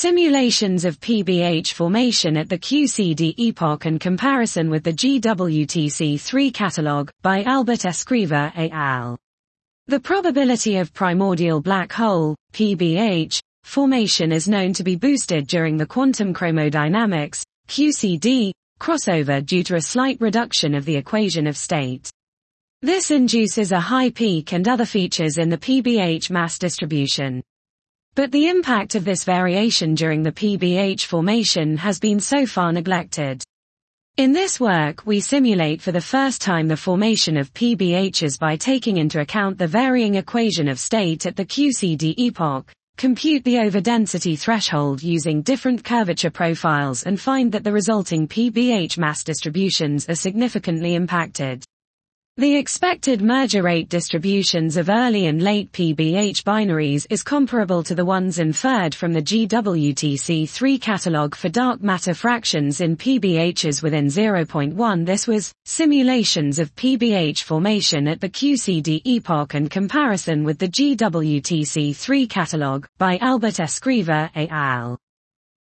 Simulations of PBH formation at the QCD epoch and comparison with the GWTC3 catalog, by Albert Escriva et al. The probability of primordial black hole, PBH, formation is known to be boosted during the quantum chromodynamics, QCD, crossover due to a slight reduction of the equation of state. This induces a high peak and other features in the PBH mass distribution. But the impact of this variation during the PBH formation has been so far neglected. In this work we simulate for the first time the formation of PBHs by taking into account the varying equation of state at the QCD epoch, compute the overdensity threshold using different curvature profiles and find that the resulting PBH mass distributions are significantly impacted. The expected merger rate distributions of early and late PBH binaries is comparable to the ones inferred from the GWTC3 catalog for dark matter fractions in PBHs within 0.1. This was simulations of PBH formation at the QCD epoch and comparison with the GWTC3 catalog by Albert Escriva et al.